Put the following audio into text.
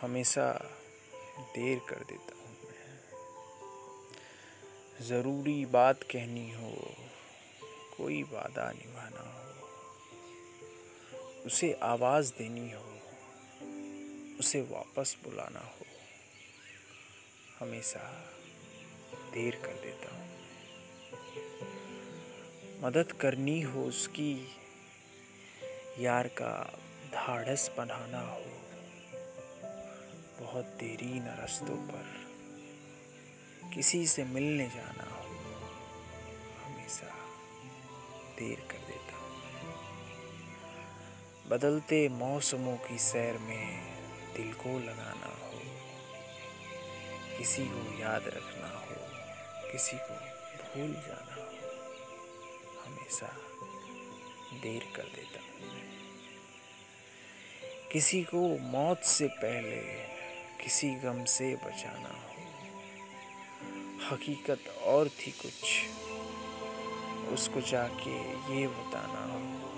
हमेशा देर कर देता हूँ मैं। ज़रूरी बात कहनी हो, कोई वादा निभाना हो, उसे आवाज़ देनी हो, उसे वापस बुलाना हो, हमेशा देर कर देता हूँ मदद करनी हो उसकी, यार का धाड़स बनाना हो बहुत देरी न रस्तों पर किसी से मिलने जाना हो, हमेशा देर कर देता हूँ बदलते मौसमों की सैर में दिल को लगाना हो, किसी को याद रखना हो, किसी को भूल जाना हो, हमेशा देर कर देता हूँ किसी को मौत से पहले किसी गम से बचाना हो। हकीकत और थी कुछ। उसको जाके ये बताना हो।